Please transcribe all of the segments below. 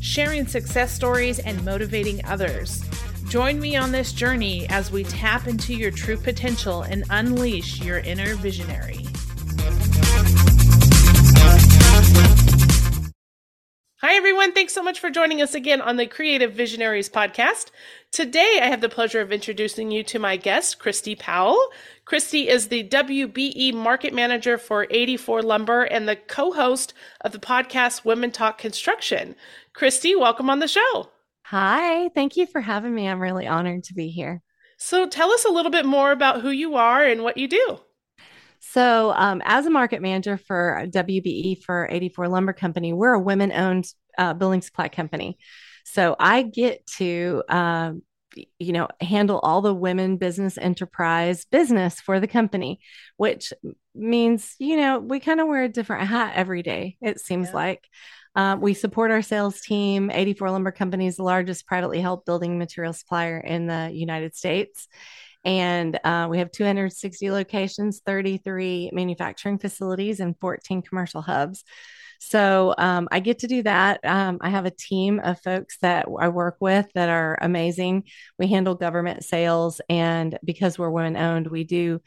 sharing success stories, and motivating others. Join me on this journey as we tap into your true potential and unleash your inner visionary. Everyone. Thanks so much for joining us again on the Creative Visionaries podcast. Today, I have the pleasure of introducing you to my guest, Christi Powell. Christi is the WBE market manager for 84 Lumber and the co host of the podcast Women Talk Construction. Christi, welcome on the show. Hi. Thank you for having me. I'm really honored to be here. So, tell us a little bit more about who you are and what you do. So, um, as a market manager for WBE for 84 Lumber Company, we're a women owned uh, building supply company. So, I get to, um, you know, handle all the women business enterprise business for the company, which means, you know, we kind of wear a different hat every day, it seems yeah. like. Um, we support our sales team. 84 Lumber Company is the largest privately held building material supplier in the United States. And uh, we have 260 locations, 33 manufacturing facilities, and 14 commercial hubs. So um, I get to do that. Um, I have a team of folks that I work with that are amazing. We handle government sales, and because we're women owned, we do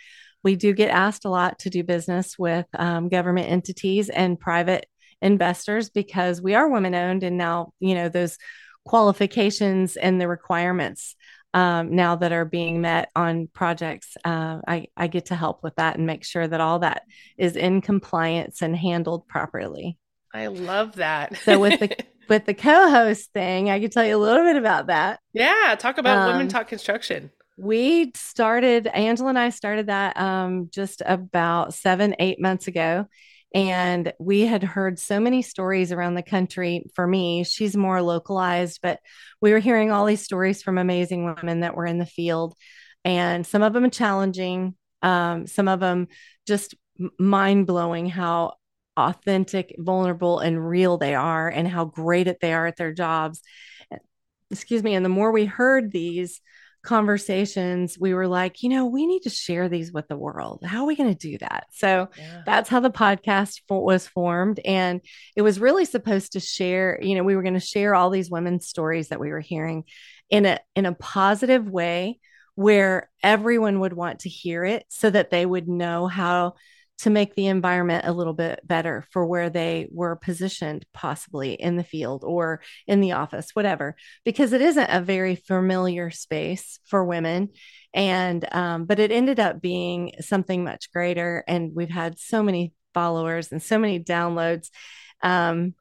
we do get asked a lot to do business with um, government entities and private investors because we are women owned, and now you know those qualifications and the requirements um, now that are being met on projects. Uh, I, I get to help with that and make sure that all that is in compliance and handled properly. I love that. so with the with the co-host thing, I can tell you a little bit about that. Yeah, talk about um, women talk construction. We started Angela and I started that um, just about seven eight months ago, and we had heard so many stories around the country. For me, she's more localized, but we were hearing all these stories from amazing women that were in the field. And some of them challenging, um, some of them just mind blowing how authentic, vulnerable, and real they are, and how great at they are at their jobs. Excuse me. And the more we heard these, conversations, we were like, you know, we need to share these with the world. How are we going to do that? So yeah. that's how the podcast was formed. And it was really supposed to share, you know, we were going to share all these women's stories that we were hearing in a in a positive way where everyone would want to hear it so that they would know how to make the environment a little bit better for where they were positioned, possibly in the field or in the office, whatever, because it isn't a very familiar space for women. And, um, but it ended up being something much greater. And we've had so many followers and so many downloads. Um,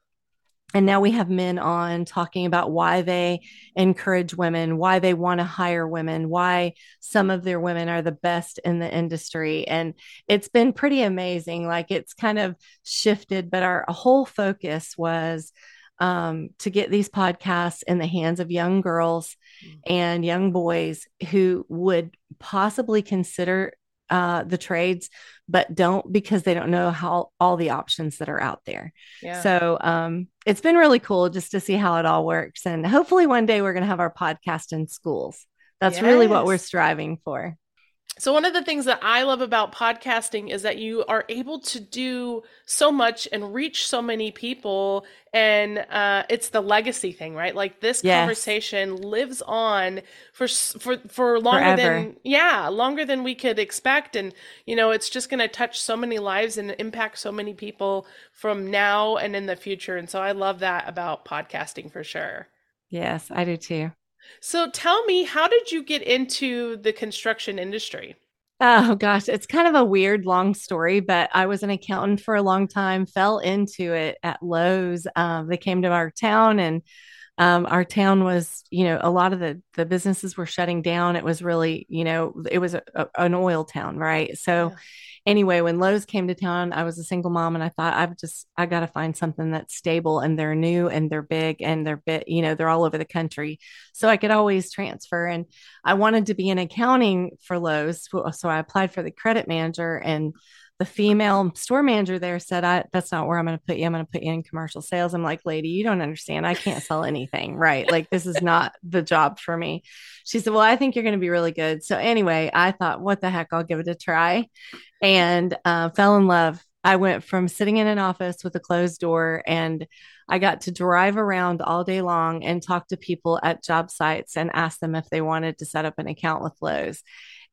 and now we have men on talking about why they encourage women, why they want to hire women, why some of their women are the best in the industry. And it's been pretty amazing. Like it's kind of shifted, but our whole focus was um, to get these podcasts in the hands of young girls mm-hmm. and young boys who would possibly consider uh, the trades, but don't because they don't know how all the options that are out there. Yeah. So um, it's been really cool just to see how it all works. And hopefully one day we're going to have our podcast in schools. That's yes. really what we're striving for. So, one of the things that I love about podcasting is that you are able to do so much and reach so many people. And uh, it's the legacy thing, right? Like this yes. conversation lives on for for for longer Forever. than yeah, longer than we could expect. And you know, it's just going to touch so many lives and impact so many people from now and in the future. And so, I love that about podcasting for sure. Yes, I do too. So tell me, how did you get into the construction industry? Oh gosh, it's kind of a weird long story, but I was an accountant for a long time, fell into it at Lowe's. Um, they came to our town and um, our town was, you know, a lot of the the businesses were shutting down. It was really, you know, it was a, a, an oil town, right? So. Yeah. Anyway, when Lowe's came to town, I was a single mom and I thought I've just I got to find something that's stable and they're new and they're big and they're bit, you know, they're all over the country. So I could always transfer and I wanted to be in accounting for Lowe's, so I applied for the credit manager and the female store manager there said, I, that's not where I'm going to put you. I'm going to put you in commercial sales. I'm like, lady, you don't understand. I can't sell anything. Right. Like, this is not the job for me. She said, well, I think you're going to be really good. So anyway, I thought, what the heck? I'll give it a try and uh, fell in love. I went from sitting in an office with a closed door and I got to drive around all day long and talk to people at job sites and ask them if they wanted to set up an account with Lowe's.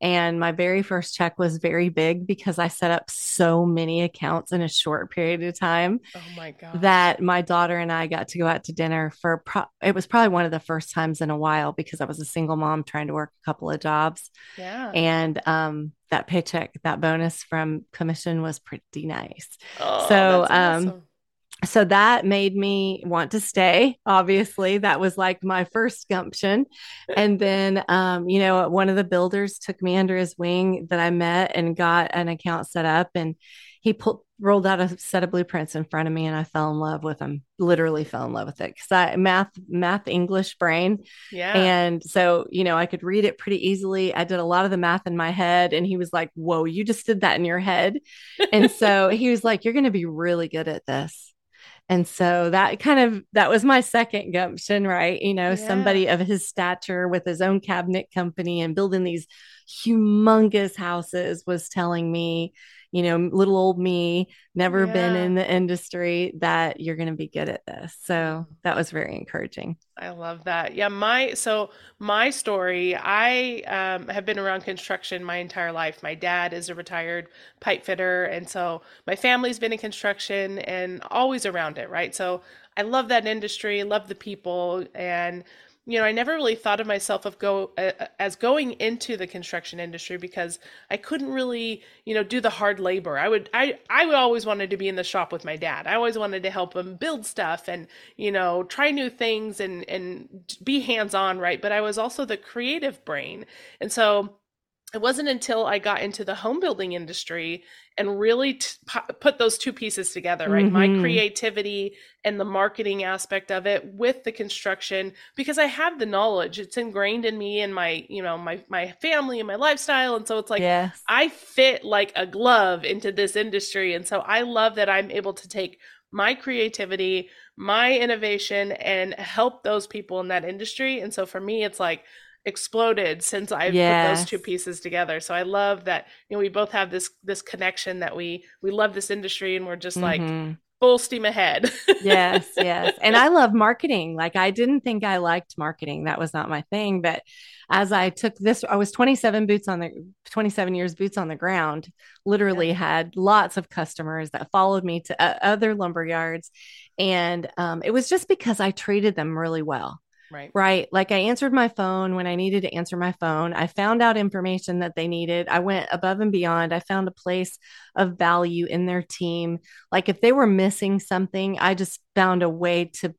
And my very first check was very big because I set up so many accounts in a short period of time. Oh my god! That my daughter and I got to go out to dinner for. Pro- it was probably one of the first times in a while because I was a single mom trying to work a couple of jobs. Yeah. And um, that paycheck, that bonus from commission was pretty nice. Oh, so um, awesome so that made me want to stay obviously. That was like my first gumption. And then um, you know one of the builders took me under his wing that i met and got an account set up and he pulled rolled out a set of blueprints in front of me and i fell in love with them literally fell in love with it because i math math english brain. Yeah. And so you know i could read it pretty easily. I did a lot of the math in my head and he was like whoa you just did that in your head. And so he was like you're going to be really good at this and so that kind of that was my second gumption, right? You know, yeah. somebody of his stature with his own cabinet company and building these humongous houses was telling me, you know, little old me, never yeah. been in the industry, that you're going to be good at this. So that was very encouraging. I love that. Yeah, my so my story, I um, have been around construction my entire life. My dad is a retired pipe fitter, and so my family's been in construction and always around it, right? So I love that industry, love the people, and you know, I never really thought of myself of go uh, as going into the construction industry because I couldn't really, you know, do the hard labor. I would, I, I would always wanted to be in the shop with my dad. I always wanted to help him build stuff and, you know, try new things and and be hands on, right? But I was also the creative brain, and so it wasn't until I got into the home building industry and really t- put those two pieces together, right? Mm-hmm. My creativity and the marketing aspect of it with the construction because I have the knowledge. It's ingrained in me and my, you know, my my family and my lifestyle and so it's like yes. I fit like a glove into this industry and so I love that I'm able to take my creativity, my innovation and help those people in that industry. And so for me it's like exploded since I've yes. put those two pieces together. So I love that you know we both have this this connection that we we love this industry and we're just mm-hmm. like full steam ahead. yes, yes. And I love marketing. Like I didn't think I liked marketing. That was not my thing, but as I took this I was 27 boots on the 27 years boots on the ground. Literally yeah. had lots of customers that followed me to uh, other lumber yards and um, it was just because I treated them really well. Right. Right. Like I answered my phone when I needed to answer my phone. I found out information that they needed. I went above and beyond. I found a place of value in their team. Like if they were missing something, I just found a way to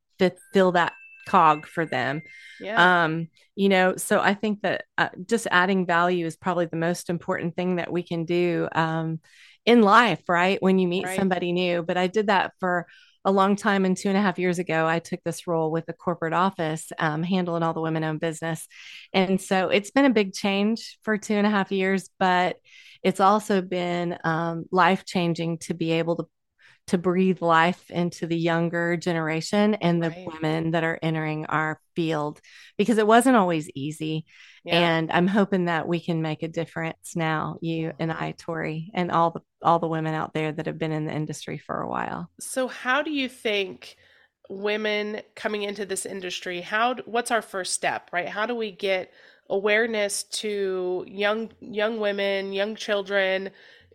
fill that cog for them. Yeah. Um, you know, so I think that uh, just adding value is probably the most important thing that we can do um, in life, right? When you meet right. somebody new. But I did that for a long time and two and a half years ago, I took this role with the corporate office, um, handling all the women owned business. And so it's been a big change for two and a half years, but it's also been um, life changing to be able to to breathe life into the younger generation and the right. women that are entering our field because it wasn't always easy. Yeah. And I'm hoping that we can make a difference now, you and I, Tori, and all the all the women out there that have been in the industry for a while. So how do you think women coming into this industry, how what's our first step, right? How do we get awareness to young young women, young children,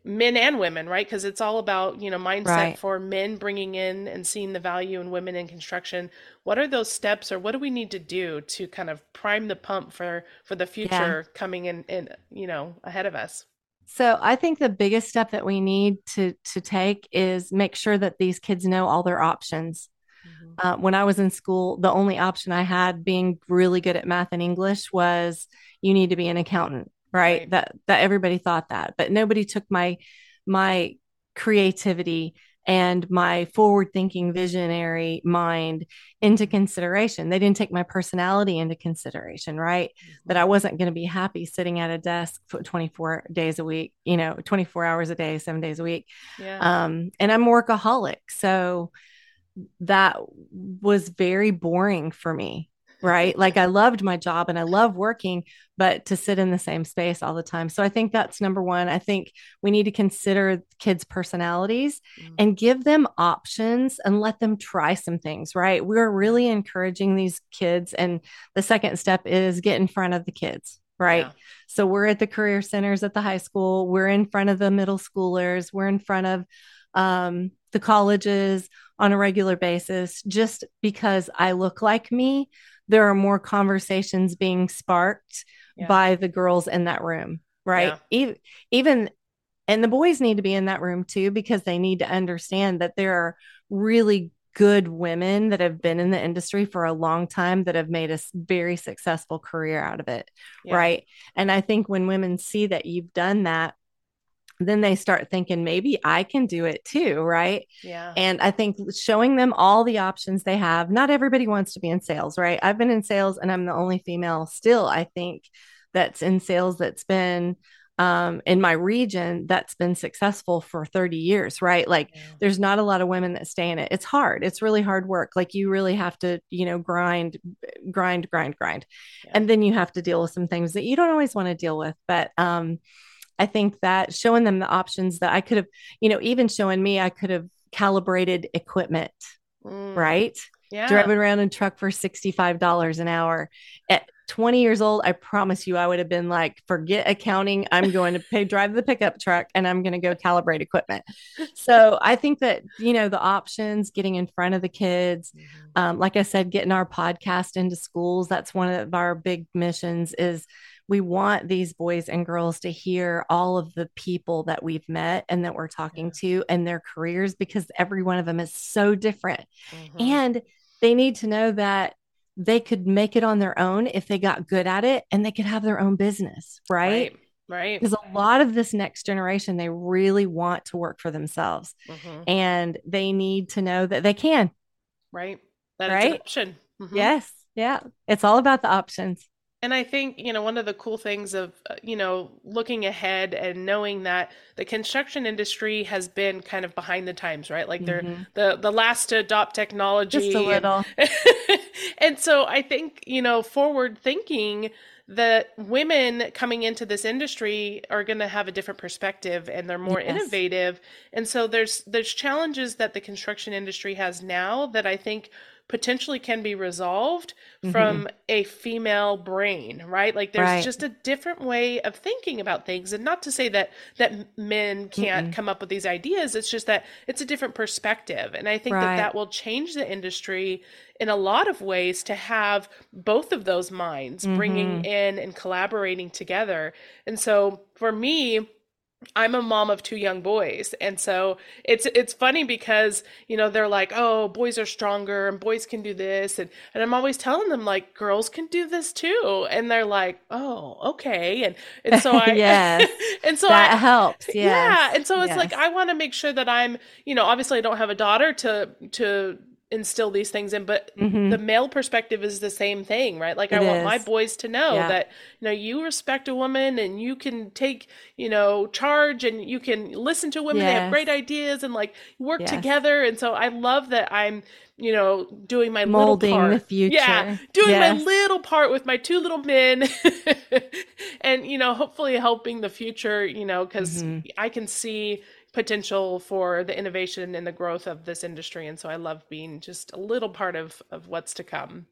men and women, right? Because it's all about, you know, mindset right. for men bringing in and seeing the value in women in construction. What are those steps or what do we need to do to kind of prime the pump for for the future yeah. coming in in, you know, ahead of us? So I think the biggest step that we need to to take is make sure that these kids know all their options. Mm-hmm. Uh, when I was in school, the only option I had being really good at math and English was you need to be an accountant, right? right. That that everybody thought that, but nobody took my my creativity and my forward thinking visionary mind into consideration. They didn't take my personality into consideration, right? Mm-hmm. That I wasn't going to be happy sitting at a desk for 24 days a week, you know, 24 hours a day, seven days a week. Yeah. Um, and I'm a workaholic. So that was very boring for me right? Like I loved my job and I love working, but to sit in the same space all the time. So I think that's number one. I think we need to consider kids' personalities mm-hmm. and give them options and let them try some things, right? We're really encouraging these kids. And the second step is get in front of the kids. Right. Yeah. So we're at the career centers at the high school. We're in front of the middle schoolers. We're in front of um, the colleges on a regular basis just because I look like me there are more conversations being sparked yeah. by the girls in that room, right? Yeah. Even, even, and the boys need to be in that room too, because they need to understand that there are really good women that have been in the industry for a long time that have made a very successful career out of it. Yeah. Right. And I think when women see that you've done that, then they start thinking maybe I can do it too, right? Yeah. And I think showing them all the options they have. Not everybody wants to be in sales, right? I've been in sales and I'm the only female still, I think, that's in sales that's been um, in my region that's been successful for 30 years, right? Like yeah. there's not a lot of women that stay in it. It's hard. It's really hard work. Like you really have to, you know, grind, grind, grind, grind. Yeah. And then you have to deal with some things that you don't always want to deal with. But um, I think that showing them the options that I could have, you know, even showing me, I could have calibrated equipment, mm. right? Yeah. Driving around in truck for $65 an hour. At 20 years old, I promise you, I would have been like, forget accounting. I'm going to pay, drive the pickup truck and I'm going to go calibrate equipment. So I think that, you know, the options, getting in front of the kids, mm-hmm. um, like I said, getting our podcast into schools, that's one of our big missions is we want these boys and girls to hear all of the people that we've met and that we're talking to and their careers because every one of them is so different. Mm-hmm. And they need to know that they could make it on their own if they got good at it and they could have their own business, right? Right. Right. Because a lot of this next generation, they really want to work for themselves mm-hmm. and they need to know that they can. Right. That right? option. Mm-hmm. Yes. Yeah. It's all about the options. And I think, you know, one of the cool things of, uh, you know, looking ahead and knowing that the construction industry has been kind of behind the times, right? Like they're mm-hmm. the the last to adopt technology. Just a little. And, and so I think, you know, forward thinking that women coming into this industry are going to have a different perspective and they're more yes. innovative. And so there's there's challenges that the construction industry has now that I think potentially can be resolved mm-hmm. from a female brain right like there's right. just a different way of thinking about things and not to say that that men can't Mm-mm. come up with these ideas it's just that it's a different perspective and i think right. that that will change the industry in a lot of ways to have both of those minds mm-hmm. bringing in and collaborating together and so for me I'm a mom of two young boys. And so it's it's funny because, you know, they're like, "Oh, boys are stronger and boys can do this." And and I'm always telling them like girls can do this too. And they're like, "Oh, okay." And and so I Yes. and so that I, helps. Yes. Yeah. And so it's yes. like I want to make sure that I'm, you know, obviously I don't have a daughter to to instill these things in but mm-hmm. the male perspective is the same thing right like it i is. want my boys to know yeah. that you know you respect a woman and you can take you know charge and you can listen to women yes. they have great ideas and like work yes. together and so i love that i'm you know doing my molding little part. the future yeah doing yes. my little part with my two little men and you know hopefully helping the future you know because mm-hmm. i can see potential for the innovation and the growth of this industry. And so I love being just a little part of, of what's to come.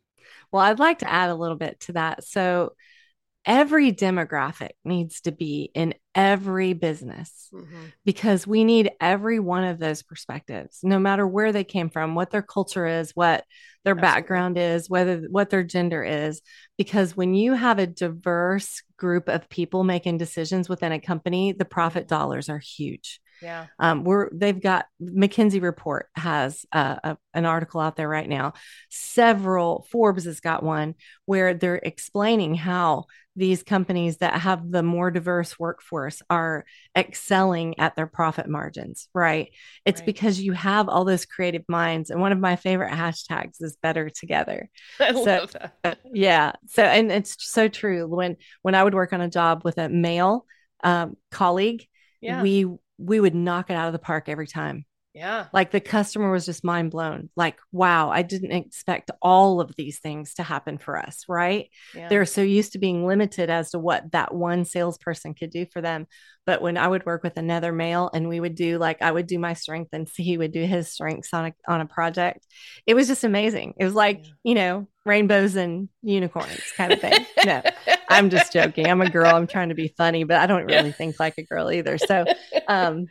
Well, I'd like to add a little bit to that. So every demographic needs to be in every business mm-hmm. because we need every one of those perspectives no matter where they came from what their culture is what their Absolutely. background is whether what their gender is because when you have a diverse group of people making decisions within a company the profit dollars are huge Yeah. Um, we're they've got McKinsey report has uh, a, an article out there right now. Several Forbes has got one where they're explaining how these companies that have the more diverse workforce are excelling at their profit margins, right? It's right. because you have all those creative minds. And one of my favorite hashtags is better together. I so, love that. yeah. So, and it's so true. When, when I would work on a job with a male um, colleague, yeah. we, we would knock it out of the park every time. Yeah. Like the customer was just mind blown. Like, wow, I didn't expect all of these things to happen for us. Right. Yeah. They're so used to being limited as to what that one salesperson could do for them. But when I would work with another male and we would do like, I would do my strength and he would do his strengths on a, on a project, it was just amazing. It was like, yeah. you know, rainbows and unicorns kind of thing. no, I'm just joking. I'm a girl. I'm trying to be funny, but I don't really yeah. think like a girl either. So, um,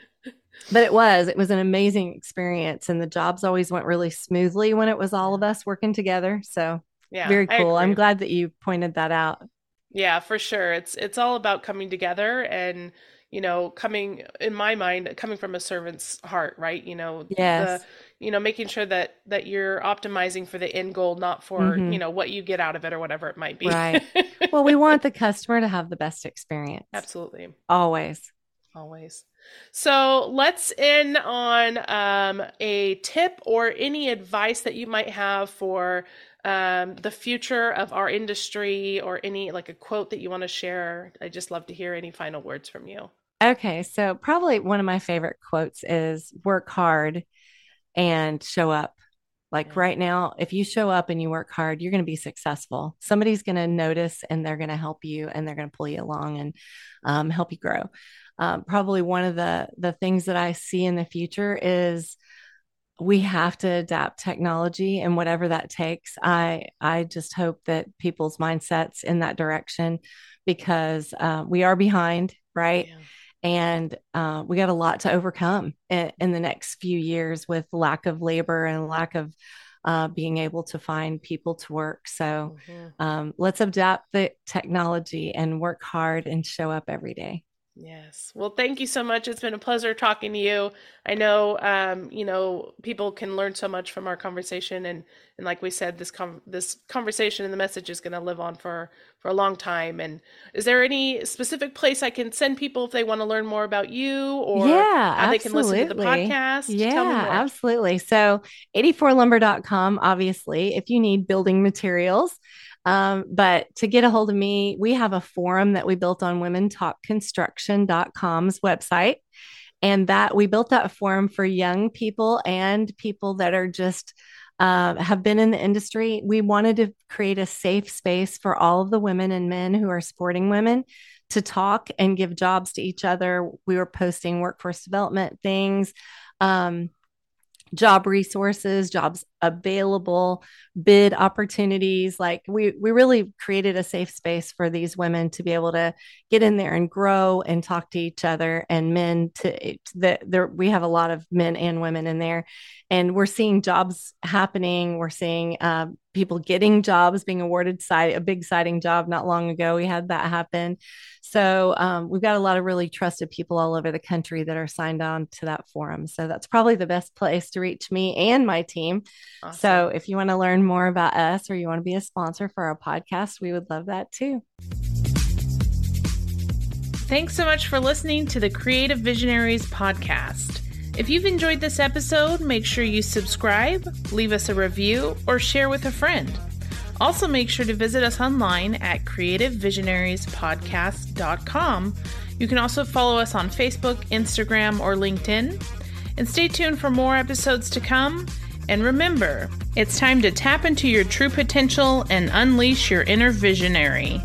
but it was it was an amazing experience and the jobs always went really smoothly when it was all of us working together so yeah very cool. I'm glad that you pointed that out. Yeah for sure. It's it's all about coming together and you know coming in my mind coming from a servant's heart right? You know yes. the you know making sure that that you're optimizing for the end goal not for mm-hmm. you know what you get out of it or whatever it might be. Right. Well we want the customer to have the best experience. Absolutely. Always. Always so let's end on um, a tip or any advice that you might have for um, the future of our industry or any like a quote that you want to share. I just love to hear any final words from you. Okay. So, probably one of my favorite quotes is work hard and show up. Like right now, if you show up and you work hard, you're going to be successful. Somebody's going to notice and they're going to help you and they're going to pull you along and um, help you grow um, probably one of the the things that I see in the future is we have to adapt technology and whatever that takes. I I just hope that people's mindsets in that direction because uh, we are behind, right? Yeah. And uh, we got a lot to overcome in, in, the next few years with lack of labor and lack of uh, being able to find people to work. So mm-hmm. um, let's adapt the technology and work hard and show up every day. Yes. Well, thank you so much. It's been a pleasure talking to you. I know, um, you know, people can learn so much from our conversation, and and like we said, this com- this conversation and the message is going to live on for for a long time. And is there any specific place I can send people if they want to learn more about you, or yeah, how they can listen to the podcast? Yeah, absolutely. So, 84lumber.com. Obviously, if you need building materials. Um, but to get a hold of me, we have a forum that we built on womentalkconstruction.com's website. And that we built that forum for young people and people that are just uh, have been in the industry. We wanted to create a safe space for all of the women and men who are supporting women to talk and give jobs to each other. We were posting workforce development things. Um, job resources, jobs available, bid opportunities. Like we we really created a safe space for these women to be able to get in there and grow and talk to each other and men to that there we have a lot of men and women in there and we're seeing jobs happening. We're seeing uh, people getting jobs, being awarded side a big siding job not long ago. We had that happen. So um, we've got a lot of really trusted people all over the country that are signed on to that forum. So that's probably the best place to reach me and my team. Awesome. So if you want to learn more about us or you want to be a sponsor for our podcast, we would love that too. Thanks so much for listening to the Creative Visionaries podcast. If you've enjoyed this episode, make sure you subscribe, leave us a review, or share with a friend. Also, make sure to visit us online at creativevisionariespodcast.com. You can also follow us on Facebook, Instagram, or LinkedIn. And stay tuned for more episodes to come. And remember, it's time to tap into your true potential and unleash your inner visionary.